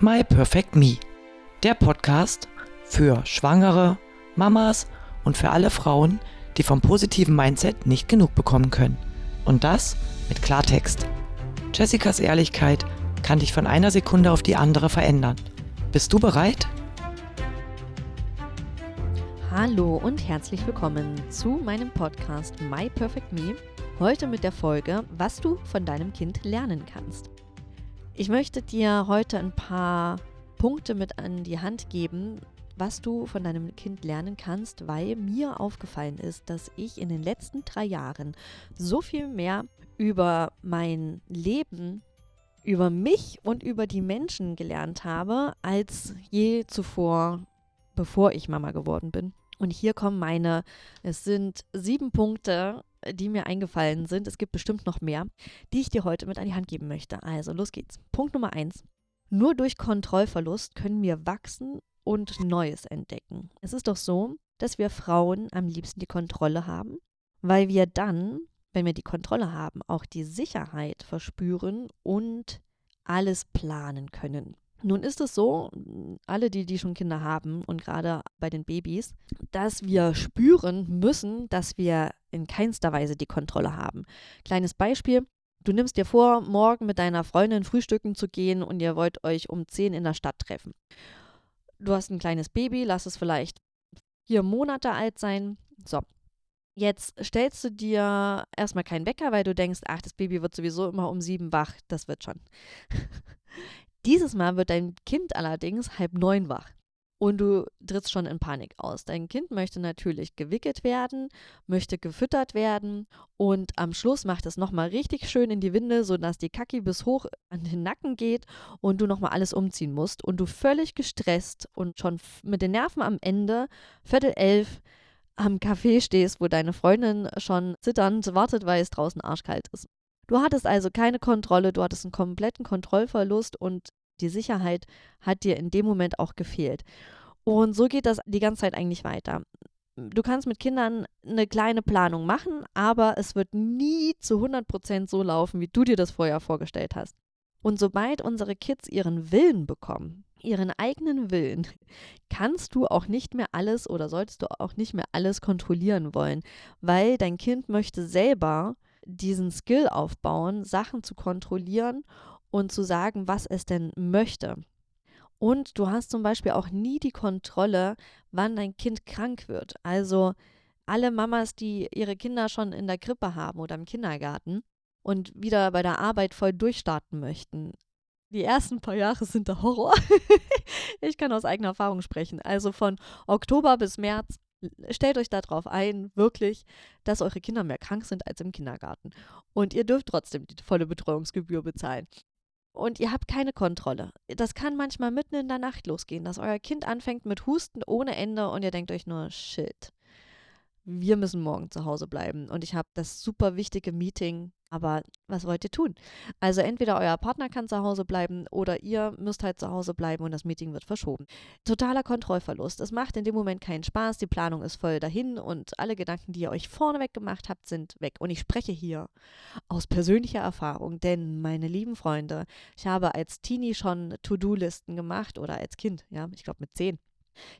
My Perfect Me, der Podcast für Schwangere, Mamas und für alle Frauen, die vom positiven Mindset nicht genug bekommen können. Und das mit Klartext. Jessicas Ehrlichkeit kann dich von einer Sekunde auf die andere verändern. Bist du bereit? Hallo und herzlich willkommen zu meinem Podcast My Perfect Me. Heute mit der Folge, was du von deinem Kind lernen kannst. Ich möchte dir heute ein paar Punkte mit an die Hand geben, was du von deinem Kind lernen kannst, weil mir aufgefallen ist, dass ich in den letzten drei Jahren so viel mehr über mein Leben, über mich und über die Menschen gelernt habe, als je zuvor, bevor ich Mama geworden bin. Und hier kommen meine, es sind sieben Punkte, die mir eingefallen sind. Es gibt bestimmt noch mehr, die ich dir heute mit an die Hand geben möchte. Also los geht's. Punkt Nummer eins. Nur durch Kontrollverlust können wir wachsen und Neues entdecken. Es ist doch so, dass wir Frauen am liebsten die Kontrolle haben, weil wir dann, wenn wir die Kontrolle haben, auch die Sicherheit verspüren und alles planen können. Nun ist es so, alle, die, die schon Kinder haben und gerade bei den Babys, dass wir spüren müssen, dass wir in keinster Weise die Kontrolle haben. Kleines Beispiel. Du nimmst dir vor, morgen mit deiner Freundin frühstücken zu gehen und ihr wollt euch um 10 in der Stadt treffen. Du hast ein kleines Baby, lass es vielleicht vier Monate alt sein. So, Jetzt stellst du dir erstmal keinen Wecker, weil du denkst, ach, das Baby wird sowieso immer um sieben wach, das wird schon. Dieses Mal wird dein Kind allerdings halb neun wach und du trittst schon in Panik aus. Dein Kind möchte natürlich gewickelt werden, möchte gefüttert werden und am Schluss macht es nochmal richtig schön in die Winde, sodass die Kacki bis hoch an den Nacken geht und du nochmal alles umziehen musst und du völlig gestresst und schon mit den Nerven am Ende, Viertel elf, am Café stehst, wo deine Freundin schon zitternd wartet, weil es draußen arschkalt ist. Du hattest also keine Kontrolle, du hattest einen kompletten Kontrollverlust und die Sicherheit hat dir in dem Moment auch gefehlt. Und so geht das die ganze Zeit eigentlich weiter. Du kannst mit Kindern eine kleine Planung machen, aber es wird nie zu 100% so laufen, wie du dir das vorher vorgestellt hast. Und sobald unsere Kids ihren Willen bekommen, ihren eigenen Willen, kannst du auch nicht mehr alles oder solltest du auch nicht mehr alles kontrollieren wollen, weil dein Kind möchte selber diesen Skill aufbauen, Sachen zu kontrollieren und zu sagen, was es denn möchte. Und du hast zum Beispiel auch nie die Kontrolle, wann dein Kind krank wird. Also alle Mamas, die ihre Kinder schon in der Krippe haben oder im Kindergarten und wieder bei der Arbeit voll durchstarten möchten. Die ersten paar Jahre sind der Horror. ich kann aus eigener Erfahrung sprechen. Also von Oktober bis März stellt euch darauf ein, wirklich, dass eure Kinder mehr krank sind als im Kindergarten. Und ihr dürft trotzdem die volle Betreuungsgebühr bezahlen. Und ihr habt keine Kontrolle. Das kann manchmal mitten in der Nacht losgehen, dass euer Kind anfängt mit Husten ohne Ende und ihr denkt euch nur, shit, wir müssen morgen zu Hause bleiben und ich habe das super wichtige Meeting, aber was wollt ihr tun? Also entweder euer Partner kann zu Hause bleiben oder ihr müsst halt zu Hause bleiben und das Meeting wird verschoben. Totaler Kontrollverlust. Es macht in dem Moment keinen Spaß, die Planung ist voll dahin und alle Gedanken, die ihr euch vorneweg gemacht habt, sind weg. Und ich spreche hier aus persönlicher Erfahrung, denn meine lieben Freunde, ich habe als Teenie schon To-Do-Listen gemacht oder als Kind, ja, ich glaube mit zehn.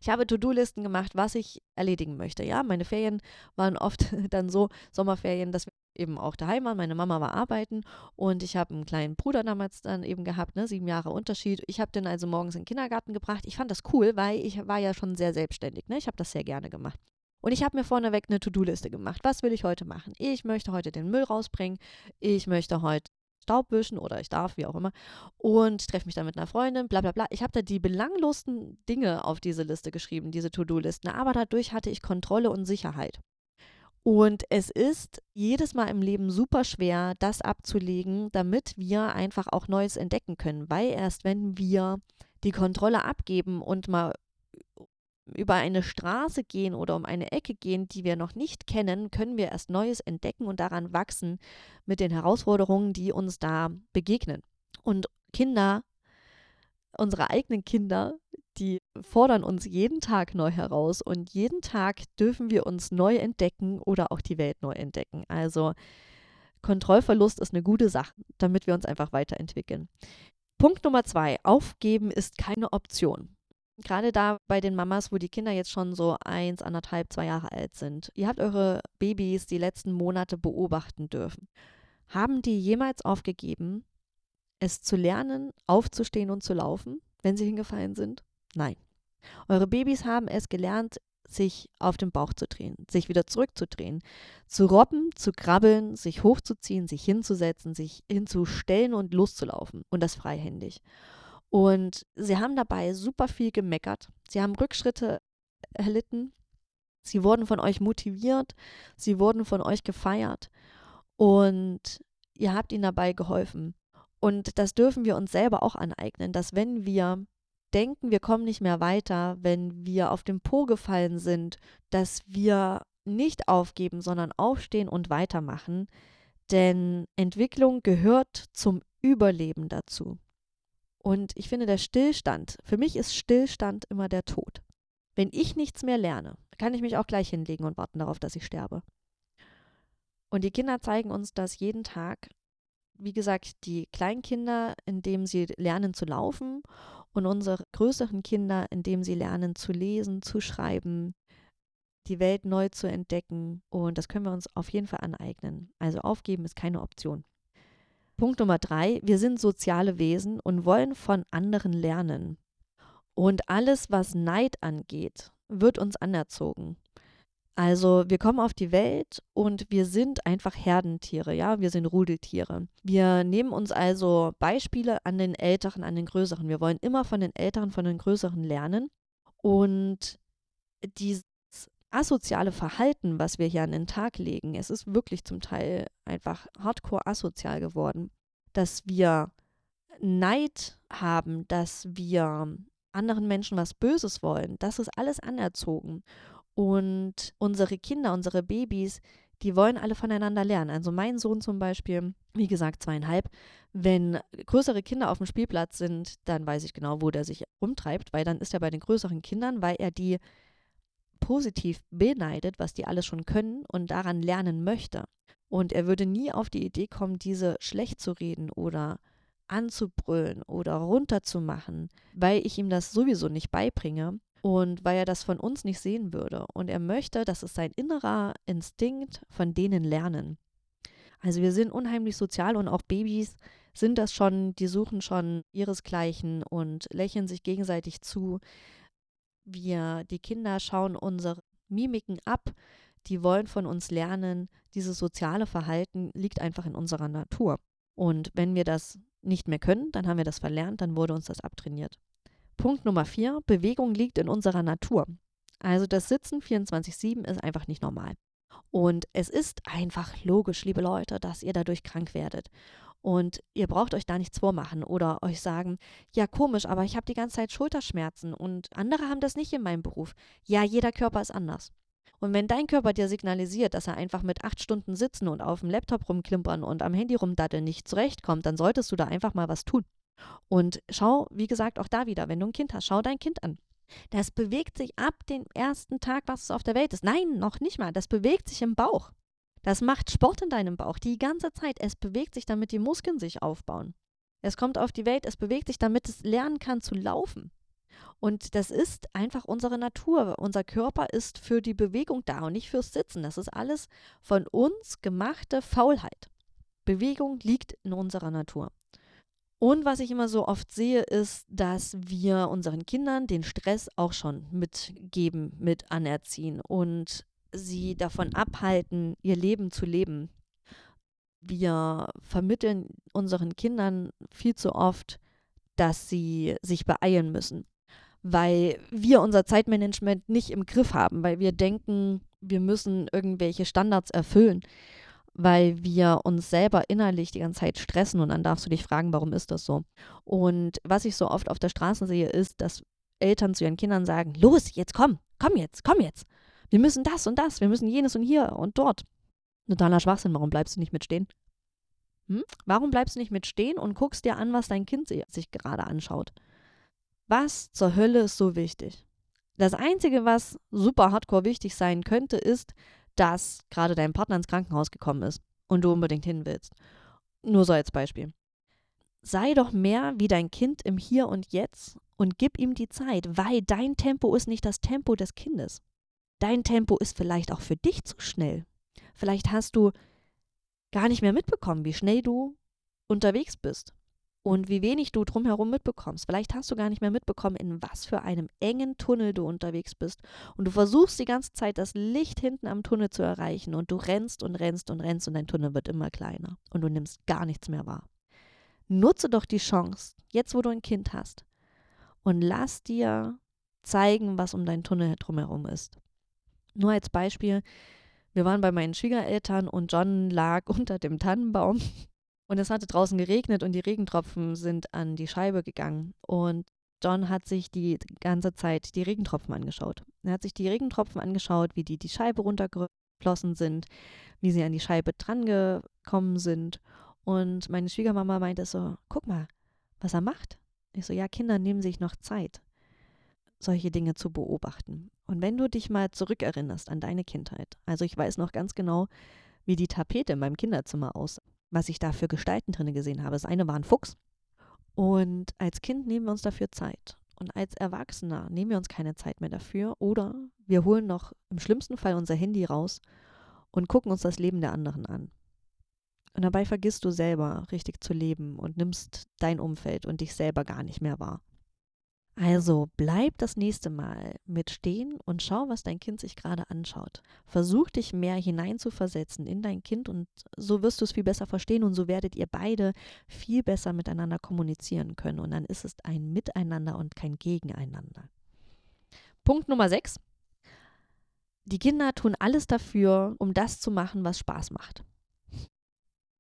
Ich habe To-Do-Listen gemacht, was ich erledigen möchte. Ja, meine Ferien waren oft dann so Sommerferien, dass wir eben auch daheim waren. Meine Mama war arbeiten und ich habe einen kleinen Bruder damals dann eben gehabt, ne, sieben Jahre Unterschied. Ich habe den also morgens in den Kindergarten gebracht. Ich fand das cool, weil ich war ja schon sehr selbstständig. Ne? Ich habe das sehr gerne gemacht. Und ich habe mir vorneweg eine To-Do-Liste gemacht. Was will ich heute machen? Ich möchte heute den Müll rausbringen. Ich möchte heute Staub wischen oder ich darf, wie auch immer, und treffe mich dann mit einer Freundin, bla bla bla. Ich habe da die belanglosen Dinge auf diese Liste geschrieben, diese To-Do-Listen, aber dadurch hatte ich Kontrolle und Sicherheit. Und es ist jedes Mal im Leben super schwer, das abzulegen, damit wir einfach auch Neues entdecken können, weil erst wenn wir die Kontrolle abgeben und mal über eine Straße gehen oder um eine Ecke gehen, die wir noch nicht kennen, können wir erst Neues entdecken und daran wachsen mit den Herausforderungen, die uns da begegnen. Und Kinder, unsere eigenen Kinder, die fordern uns jeden Tag neu heraus und jeden Tag dürfen wir uns neu entdecken oder auch die Welt neu entdecken. Also Kontrollverlust ist eine gute Sache, damit wir uns einfach weiterentwickeln. Punkt Nummer zwei, aufgeben ist keine Option. Gerade da bei den Mamas, wo die Kinder jetzt schon so eins, anderthalb, zwei Jahre alt sind. Ihr habt eure Babys die letzten Monate beobachten dürfen. Haben die jemals aufgegeben, es zu lernen, aufzustehen und zu laufen, wenn sie hingefallen sind? Nein. Eure Babys haben es gelernt, sich auf den Bauch zu drehen, sich wieder zurückzudrehen, zu robben, zu krabbeln, sich hochzuziehen, sich hinzusetzen, sich hinzustellen und loszulaufen und das freihändig. Und sie haben dabei super viel gemeckert. Sie haben Rückschritte erlitten. Sie wurden von euch motiviert. Sie wurden von euch gefeiert. Und ihr habt ihnen dabei geholfen. Und das dürfen wir uns selber auch aneignen, dass wenn wir denken, wir kommen nicht mehr weiter, wenn wir auf den Po gefallen sind, dass wir nicht aufgeben, sondern aufstehen und weitermachen. Denn Entwicklung gehört zum Überleben dazu. Und ich finde, der Stillstand, für mich ist Stillstand immer der Tod. Wenn ich nichts mehr lerne, kann ich mich auch gleich hinlegen und warten darauf, dass ich sterbe. Und die Kinder zeigen uns das jeden Tag. Wie gesagt, die Kleinkinder, indem sie lernen zu laufen und unsere größeren Kinder, indem sie lernen zu lesen, zu schreiben, die Welt neu zu entdecken. Und das können wir uns auf jeden Fall aneignen. Also aufgeben ist keine Option. Punkt Nummer drei, wir sind soziale Wesen und wollen von anderen lernen. Und alles, was Neid angeht, wird uns anerzogen. Also wir kommen auf die Welt und wir sind einfach Herdentiere, ja, wir sind Rudeltiere. Wir nehmen uns also Beispiele an den Älteren, an den Größeren. Wir wollen immer von den Älteren, von den Größeren lernen. Und dieses asoziale Verhalten, was wir hier an den Tag legen, es ist wirklich zum Teil einfach hardcore asozial geworden, dass wir Neid haben, dass wir anderen Menschen was Böses wollen, das ist alles anerzogen. Und unsere Kinder, unsere Babys, die wollen alle voneinander lernen. Also mein Sohn zum Beispiel, wie gesagt, zweieinhalb, wenn größere Kinder auf dem Spielplatz sind, dann weiß ich genau, wo der sich umtreibt, weil dann ist er bei den größeren Kindern, weil er die positiv beneidet, was die alles schon können und daran lernen möchte. Und er würde nie auf die Idee kommen, diese schlecht zu reden oder anzubrüllen oder runterzumachen, weil ich ihm das sowieso nicht beibringe und weil er das von uns nicht sehen würde. Und er möchte, dass es sein innerer Instinkt von denen lernen. Also wir sind unheimlich sozial und auch Babys sind das schon, die suchen schon ihresgleichen und lächeln sich gegenseitig zu. Wir, die Kinder, schauen unsere Mimiken ab, die wollen von uns lernen. Dieses soziale Verhalten liegt einfach in unserer Natur. Und wenn wir das nicht mehr können, dann haben wir das verlernt, dann wurde uns das abtrainiert. Punkt Nummer vier, Bewegung liegt in unserer Natur. Also das Sitzen 24-7 ist einfach nicht normal. Und es ist einfach logisch, liebe Leute, dass ihr dadurch krank werdet. Und ihr braucht euch da nichts vormachen oder euch sagen, ja komisch, aber ich habe die ganze Zeit Schulterschmerzen und andere haben das nicht in meinem Beruf. Ja, jeder Körper ist anders. Und wenn dein Körper dir signalisiert, dass er einfach mit acht Stunden sitzen und auf dem Laptop rumklimpern und am Handy rumdaddeln nicht zurechtkommt, dann solltest du da einfach mal was tun. Und schau, wie gesagt, auch da wieder, wenn du ein Kind hast, schau dein Kind an. Das bewegt sich ab dem ersten Tag, was es auf der Welt ist. Nein, noch nicht mal. Das bewegt sich im Bauch. Das macht Sport in deinem Bauch die ganze Zeit. Es bewegt sich, damit die Muskeln sich aufbauen. Es kommt auf die Welt, es bewegt sich, damit es lernen kann zu laufen. Und das ist einfach unsere Natur. Unser Körper ist für die Bewegung da und nicht fürs Sitzen. Das ist alles von uns gemachte Faulheit. Bewegung liegt in unserer Natur. Und was ich immer so oft sehe, ist, dass wir unseren Kindern den Stress auch schon mitgeben, mit anerziehen und sie davon abhalten, ihr Leben zu leben. Wir vermitteln unseren Kindern viel zu oft, dass sie sich beeilen müssen, weil wir unser Zeitmanagement nicht im Griff haben, weil wir denken, wir müssen irgendwelche Standards erfüllen, weil wir uns selber innerlich die ganze Zeit stressen und dann darfst du dich fragen, warum ist das so? Und was ich so oft auf der Straße sehe, ist, dass Eltern zu ihren Kindern sagen, los, jetzt komm, komm jetzt, komm jetzt wir müssen das und das, wir müssen jenes und hier und dort. Totaler Schwachsinn, warum bleibst du nicht mitstehen? Hm? Warum bleibst du nicht mitstehen und guckst dir an, was dein Kind sich gerade anschaut? Was zur Hölle ist so wichtig? Das Einzige, was super hardcore wichtig sein könnte, ist, dass gerade dein Partner ins Krankenhaus gekommen ist und du unbedingt hin willst. Nur so als Beispiel. sei doch mehr wie dein Kind im Hier und Jetzt und gib ihm die Zeit, weil dein Tempo ist nicht das Tempo des Kindes. Dein Tempo ist vielleicht auch für dich zu schnell. Vielleicht hast du gar nicht mehr mitbekommen, wie schnell du unterwegs bist und wie wenig du drumherum mitbekommst. Vielleicht hast du gar nicht mehr mitbekommen, in was für einem engen Tunnel du unterwegs bist. Und du versuchst die ganze Zeit, das Licht hinten am Tunnel zu erreichen. Und du rennst und rennst und rennst und dein Tunnel wird immer kleiner. Und du nimmst gar nichts mehr wahr. Nutze doch die Chance, jetzt wo du ein Kind hast, und lass dir zeigen, was um deinen Tunnel drumherum ist. Nur als Beispiel, wir waren bei meinen Schwiegereltern und John lag unter dem Tannenbaum und es hatte draußen geregnet und die Regentropfen sind an die Scheibe gegangen. Und John hat sich die ganze Zeit die Regentropfen angeschaut. Er hat sich die Regentropfen angeschaut, wie die die Scheibe runtergeflossen sind, wie sie an die Scheibe drangekommen sind. Und meine Schwiegermama meinte so, guck mal, was er macht. Ich so, ja, Kinder nehmen sich noch Zeit, solche Dinge zu beobachten. Und wenn du dich mal zurückerinnerst an deine Kindheit, also ich weiß noch ganz genau, wie die Tapete in meinem Kinderzimmer aussah was ich da für Gestalten drin gesehen habe. Das eine war ein Fuchs. Und als Kind nehmen wir uns dafür Zeit. Und als Erwachsener nehmen wir uns keine Zeit mehr dafür. Oder wir holen noch im schlimmsten Fall unser Handy raus und gucken uns das Leben der anderen an. Und dabei vergisst du selber richtig zu leben und nimmst dein Umfeld und dich selber gar nicht mehr wahr. Also bleib das nächste Mal mit stehen und schau, was dein Kind sich gerade anschaut. Versuch dich mehr hineinzuversetzen in dein Kind und so wirst du es viel besser verstehen und so werdet ihr beide viel besser miteinander kommunizieren können und dann ist es ein Miteinander und kein Gegeneinander. Punkt Nummer 6. Die Kinder tun alles dafür, um das zu machen, was Spaß macht.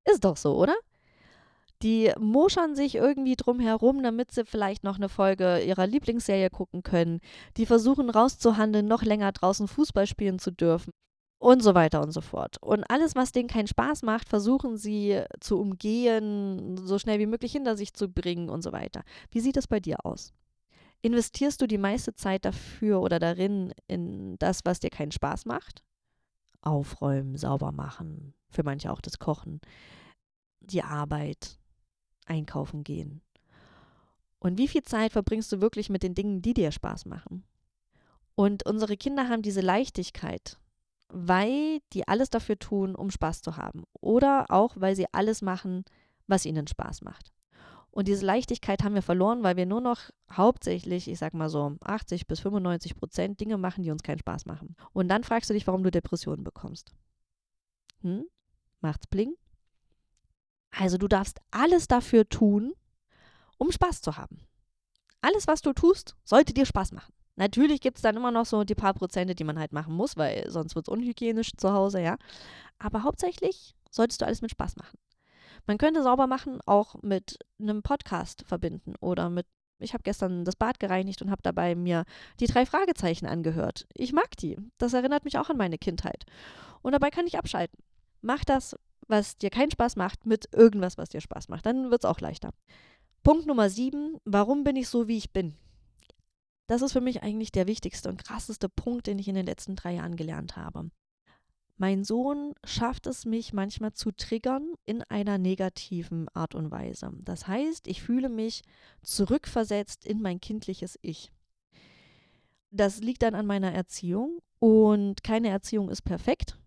Ist doch so, oder? Die moschern sich irgendwie drum herum, damit sie vielleicht noch eine Folge ihrer Lieblingsserie gucken können. Die versuchen rauszuhandeln, noch länger draußen Fußball spielen zu dürfen. Und so weiter und so fort. Und alles, was denen keinen Spaß macht, versuchen sie zu umgehen, so schnell wie möglich hinter sich zu bringen und so weiter. Wie sieht es bei dir aus? Investierst du die meiste Zeit dafür oder darin in das, was dir keinen Spaß macht? Aufräumen, sauber machen, für manche auch das Kochen, die Arbeit, einkaufen gehen? Und wie viel Zeit verbringst du wirklich mit den Dingen, die dir Spaß machen? Und unsere Kinder haben diese Leichtigkeit, weil die alles dafür tun, um Spaß zu haben. Oder auch, weil sie alles machen, was ihnen Spaß macht. Und diese Leichtigkeit haben wir verloren, weil wir nur noch hauptsächlich, ich sag mal so, 80 bis 95 Prozent Dinge machen, die uns keinen Spaß machen. Und dann fragst du dich, warum du Depressionen bekommst. Hm? Macht's bling? Also du darfst alles dafür tun, um Spaß zu haben. Alles, was du tust, sollte dir Spaß machen. Natürlich gibt es dann immer noch so die paar Prozente, die man halt machen muss, weil sonst wird es unhygienisch zu Hause, ja. Aber hauptsächlich solltest du alles mit Spaß machen. Man könnte sauber machen auch mit einem Podcast verbinden oder mit ich habe gestern das Bad gereinigt und habe dabei mir die drei Fragezeichen angehört. Ich mag die. Das erinnert mich auch an meine Kindheit. Und dabei kann ich abschalten. Mach das, was dir keinen Spaß macht, mit irgendwas, was dir Spaß macht. Dann wird es auch leichter. Punkt Nummer sieben, warum bin ich so, wie ich bin? Das ist für mich eigentlich der wichtigste und krasseste Punkt, den ich in den letzten drei Jahren gelernt habe. Mein Sohn schafft es mich manchmal zu triggern in einer negativen Art und Weise. Das heißt, ich fühle mich zurückversetzt in mein kindliches Ich. Das liegt dann an meiner Erziehung und keine Erziehung ist perfekt.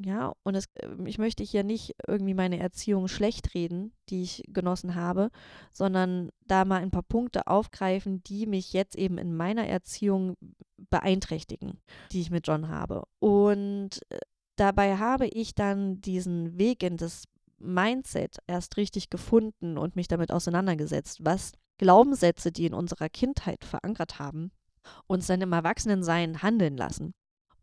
Ja, und es, ähm, ich möchte hier nicht irgendwie meine Erziehung schlecht reden, die ich genossen habe, sondern da mal ein paar Punkte aufgreifen, die mich jetzt eben in meiner Erziehung beeinträchtigen, die ich mit John habe. Und äh, dabei habe ich dann diesen Weg in das Mindset erst richtig gefunden und mich damit auseinandergesetzt, was Glaubenssätze, die in unserer Kindheit verankert haben, uns dann im Erwachsenensein handeln lassen.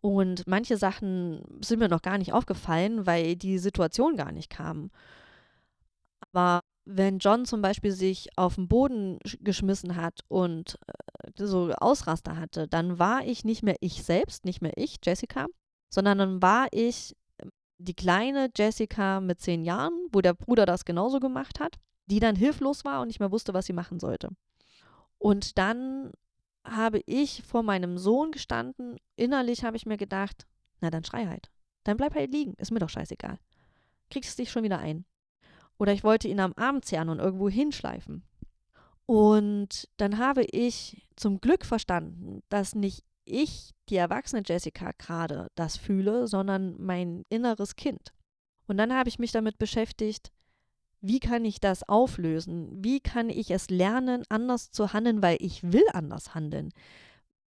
Und manche Sachen sind mir noch gar nicht aufgefallen, weil die Situation gar nicht kam. Aber wenn John zum Beispiel sich auf den Boden geschmissen hat und äh, so Ausraster hatte, dann war ich nicht mehr ich selbst, nicht mehr ich, Jessica, sondern dann war ich ähm, die kleine Jessica mit zehn Jahren, wo der Bruder das genauso gemacht hat, die dann hilflos war und nicht mehr wusste, was sie machen sollte. Und dann habe ich vor meinem Sohn gestanden. Innerlich habe ich mir gedacht, na dann schrei halt. Dann bleib halt liegen. Ist mir doch scheißegal. Kriegst dich schon wieder ein. Oder ich wollte ihn am Arm zerren und irgendwo hinschleifen. Und dann habe ich zum Glück verstanden, dass nicht ich, die erwachsene Jessica, gerade das fühle, sondern mein inneres Kind. Und dann habe ich mich damit beschäftigt, wie kann ich das auflösen? Wie kann ich es lernen, anders zu handeln, weil ich will anders handeln.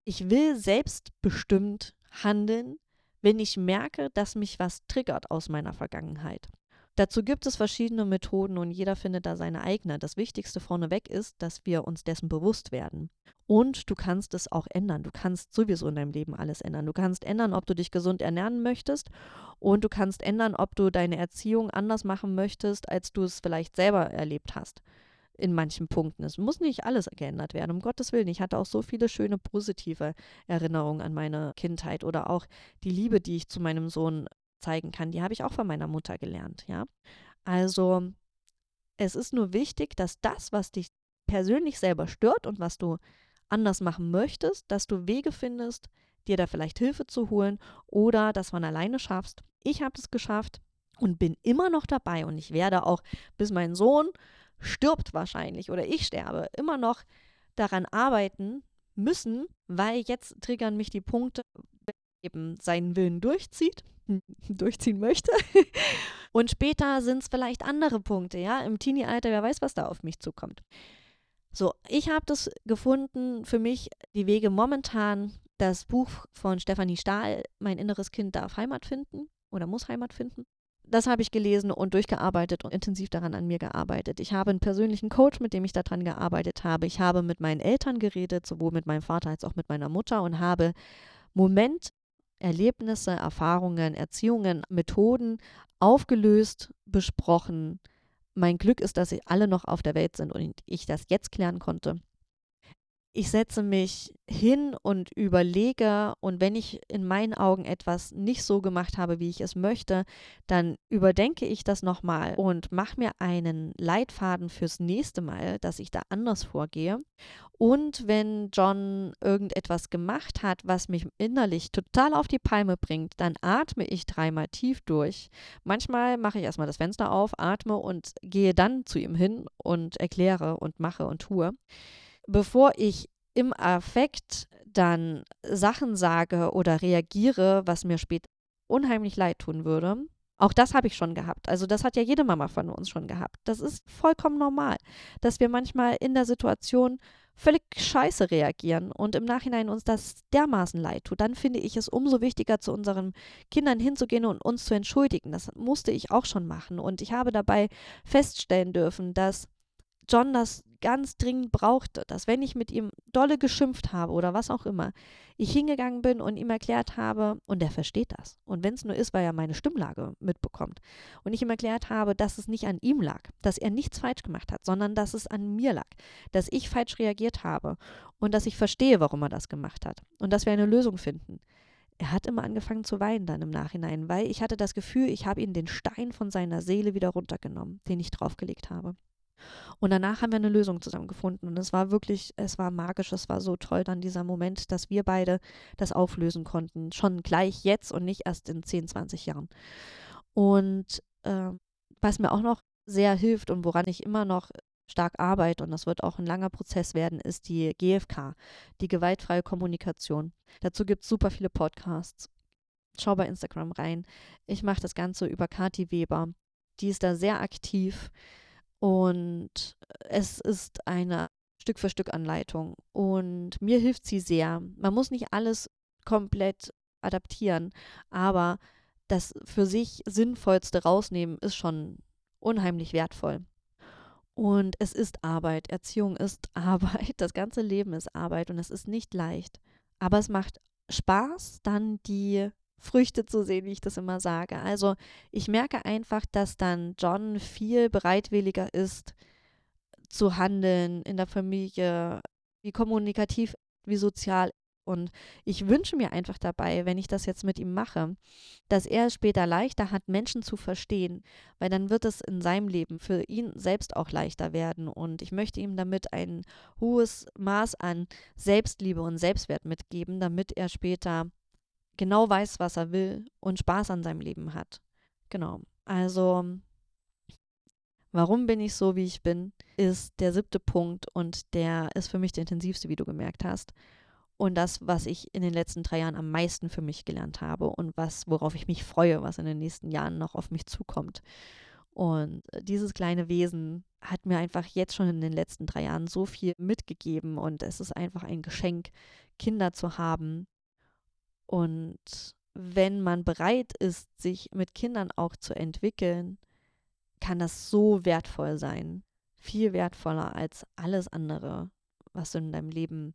Ich will selbstbestimmt handeln, wenn ich merke, dass mich was triggert aus meiner Vergangenheit. Dazu gibt es verschiedene Methoden und jeder findet da seine eigene. Das Wichtigste vorneweg ist, dass wir uns dessen bewusst werden. Und du kannst es auch ändern. Du kannst sowieso in deinem Leben alles ändern. Du kannst ändern, ob du dich gesund ernähren möchtest und du kannst ändern, ob du deine Erziehung anders machen möchtest, als du es vielleicht selber erlebt hast. In manchen Punkten. Es muss nicht alles geändert werden, um Gottes Willen. Ich hatte auch so viele schöne positive Erinnerungen an meine Kindheit oder auch die Liebe, die ich zu meinem Sohn zeigen kann, die habe ich auch von meiner Mutter gelernt, ja. Also es ist nur wichtig, dass das, was dich persönlich selber stört und was du anders machen möchtest, dass du Wege findest, dir da vielleicht Hilfe zu holen oder das von alleine schaffst. Ich habe es geschafft und bin immer noch dabei und ich werde auch, bis mein Sohn stirbt wahrscheinlich oder ich sterbe, immer noch daran arbeiten müssen, weil jetzt triggern mich die Punkte, eben seinen Willen durchzieht durchziehen möchte. Und später sind es vielleicht andere Punkte, ja. Im Teenie-Alter, wer weiß, was da auf mich zukommt. So, ich habe das gefunden für mich, die Wege momentan, das Buch von Stefanie Stahl, Mein inneres Kind darf Heimat finden oder muss Heimat finden. Das habe ich gelesen und durchgearbeitet und intensiv daran an mir gearbeitet. Ich habe einen persönlichen Coach, mit dem ich daran gearbeitet habe. Ich habe mit meinen Eltern geredet, sowohl mit meinem Vater als auch mit meiner Mutter und habe Moment Erlebnisse, Erfahrungen, Erziehungen, Methoden aufgelöst, besprochen. Mein Glück ist, dass sie alle noch auf der Welt sind und ich das jetzt klären konnte ich setze mich hin und überlege und wenn ich in meinen Augen etwas nicht so gemacht habe, wie ich es möchte, dann überdenke ich das nochmal und mache mir einen Leitfaden fürs nächste Mal, dass ich da anders vorgehe. Und wenn John irgendetwas gemacht hat, was mich innerlich total auf die Palme bringt, dann atme ich dreimal tief durch. Manchmal mache ich erstmal das Fenster auf, atme und gehe dann zu ihm hin und erkläre und mache und tue bevor ich im Affekt dann Sachen sage oder reagiere, was mir später unheimlich leid tun würde. Auch das habe ich schon gehabt. Also das hat ja jede Mama von uns schon gehabt. Das ist vollkommen normal, dass wir manchmal in der Situation völlig scheiße reagieren und im Nachhinein uns das dermaßen leid tut. Dann finde ich es umso wichtiger, zu unseren Kindern hinzugehen und uns zu entschuldigen. Das musste ich auch schon machen. Und ich habe dabei feststellen dürfen, dass John das ganz dringend brauchte, dass wenn ich mit ihm dolle geschimpft habe oder was auch immer, ich hingegangen bin und ihm erklärt habe, und er versteht das. Und wenn es nur ist, weil er meine Stimmlage mitbekommt. Und ich ihm erklärt habe, dass es nicht an ihm lag, dass er nichts falsch gemacht hat, sondern dass es an mir lag, dass ich falsch reagiert habe und dass ich verstehe, warum er das gemacht hat und dass wir eine Lösung finden. Er hat immer angefangen zu weinen dann im Nachhinein, weil ich hatte das Gefühl, ich habe ihn den Stein von seiner Seele wieder runtergenommen, den ich draufgelegt habe. Und danach haben wir eine Lösung zusammen gefunden. Und es war wirklich, es war magisch, es war so toll dann dieser Moment, dass wir beide das auflösen konnten. Schon gleich jetzt und nicht erst in 10, 20 Jahren. Und äh, was mir auch noch sehr hilft und woran ich immer noch stark arbeite, und das wird auch ein langer Prozess werden, ist die GFK, die gewaltfreie Kommunikation. Dazu gibt es super viele Podcasts. Schau bei Instagram rein. Ich mache das Ganze über Kati Weber. Die ist da sehr aktiv. Und es ist eine Stück für Stück Anleitung. Und mir hilft sie sehr. Man muss nicht alles komplett adaptieren, aber das für sich Sinnvollste rausnehmen ist schon unheimlich wertvoll. Und es ist Arbeit. Erziehung ist Arbeit. Das ganze Leben ist Arbeit und es ist nicht leicht. Aber es macht Spaß, dann die Früchte zu sehen, wie ich das immer sage. Also ich merke einfach, dass dann John viel bereitwilliger ist zu handeln in der Familie, wie kommunikativ, wie sozial. Und ich wünsche mir einfach dabei, wenn ich das jetzt mit ihm mache, dass er es später leichter hat, Menschen zu verstehen, weil dann wird es in seinem Leben für ihn selbst auch leichter werden. Und ich möchte ihm damit ein hohes Maß an Selbstliebe und Selbstwert mitgeben, damit er später genau weiß, was er will und Spaß an seinem Leben hat. Genau. Also Warum bin ich so, wie ich bin, ist der siebte Punkt und der ist für mich der intensivste, wie du gemerkt hast. Und das, was ich in den letzten drei Jahren am meisten für mich gelernt habe und was, worauf ich mich freue, was in den nächsten Jahren noch auf mich zukommt. Und dieses kleine Wesen hat mir einfach jetzt schon in den letzten drei Jahren so viel mitgegeben und es ist einfach ein Geschenk, Kinder zu haben. Und wenn man bereit ist, sich mit Kindern auch zu entwickeln, kann das so wertvoll sein. Viel wertvoller als alles andere, was du in deinem Leben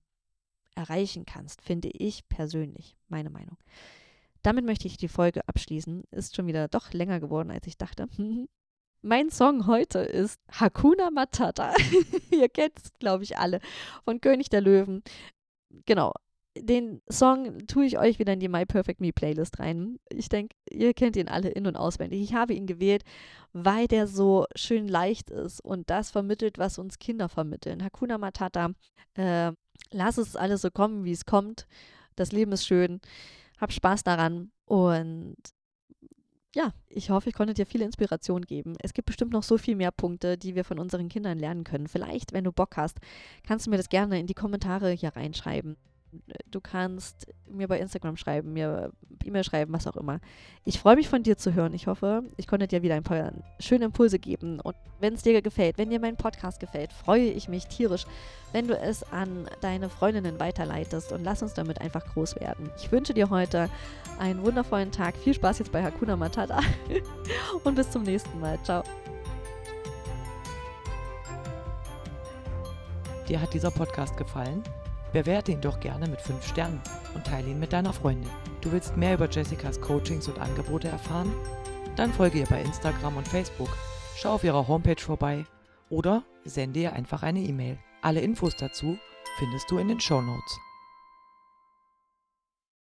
erreichen kannst, finde ich persönlich, meine Meinung. Damit möchte ich die Folge abschließen. Ist schon wieder doch länger geworden, als ich dachte. mein Song heute ist Hakuna Matata. Ihr kennt es, glaube ich, alle. Von König der Löwen. Genau, den Song tue ich euch wieder in die My Perfect Me Playlist rein. Ich denke, ihr kennt ihn alle in- und auswendig. Ich habe ihn gewählt, weil der so schön leicht ist und das vermittelt, was uns Kinder vermitteln. Hakuna Matata, äh, lass es alles so kommen, wie es kommt. Das Leben ist schön. Hab Spaß daran und ja, ich hoffe, ich konnte dir viele Inspiration geben. Es gibt bestimmt noch so viel mehr Punkte, die wir von unseren Kindern lernen können. Vielleicht, wenn du Bock hast, kannst du mir das gerne in die Kommentare hier reinschreiben. Du kannst mir bei Instagram schreiben, mir E-Mail schreiben, was auch immer. Ich freue mich von dir zu hören. Ich hoffe, ich konnte dir wieder ein paar schöne Impulse geben. Und wenn es dir gefällt, wenn dir mein Podcast gefällt, freue ich mich tierisch, wenn du es an deine Freundinnen weiterleitest und lass uns damit einfach groß werden. Ich wünsche dir heute einen wundervollen Tag. Viel Spaß jetzt bei Hakuna Matata und bis zum nächsten Mal. Ciao. Dir hat dieser Podcast gefallen? Bewerte ihn doch gerne mit 5 Sternen und teile ihn mit deiner Freundin. Du willst mehr über Jessicas Coachings und Angebote erfahren? Dann folge ihr bei Instagram und Facebook, schau auf ihrer Homepage vorbei oder sende ihr einfach eine E-Mail. Alle Infos dazu findest du in den Show Notes.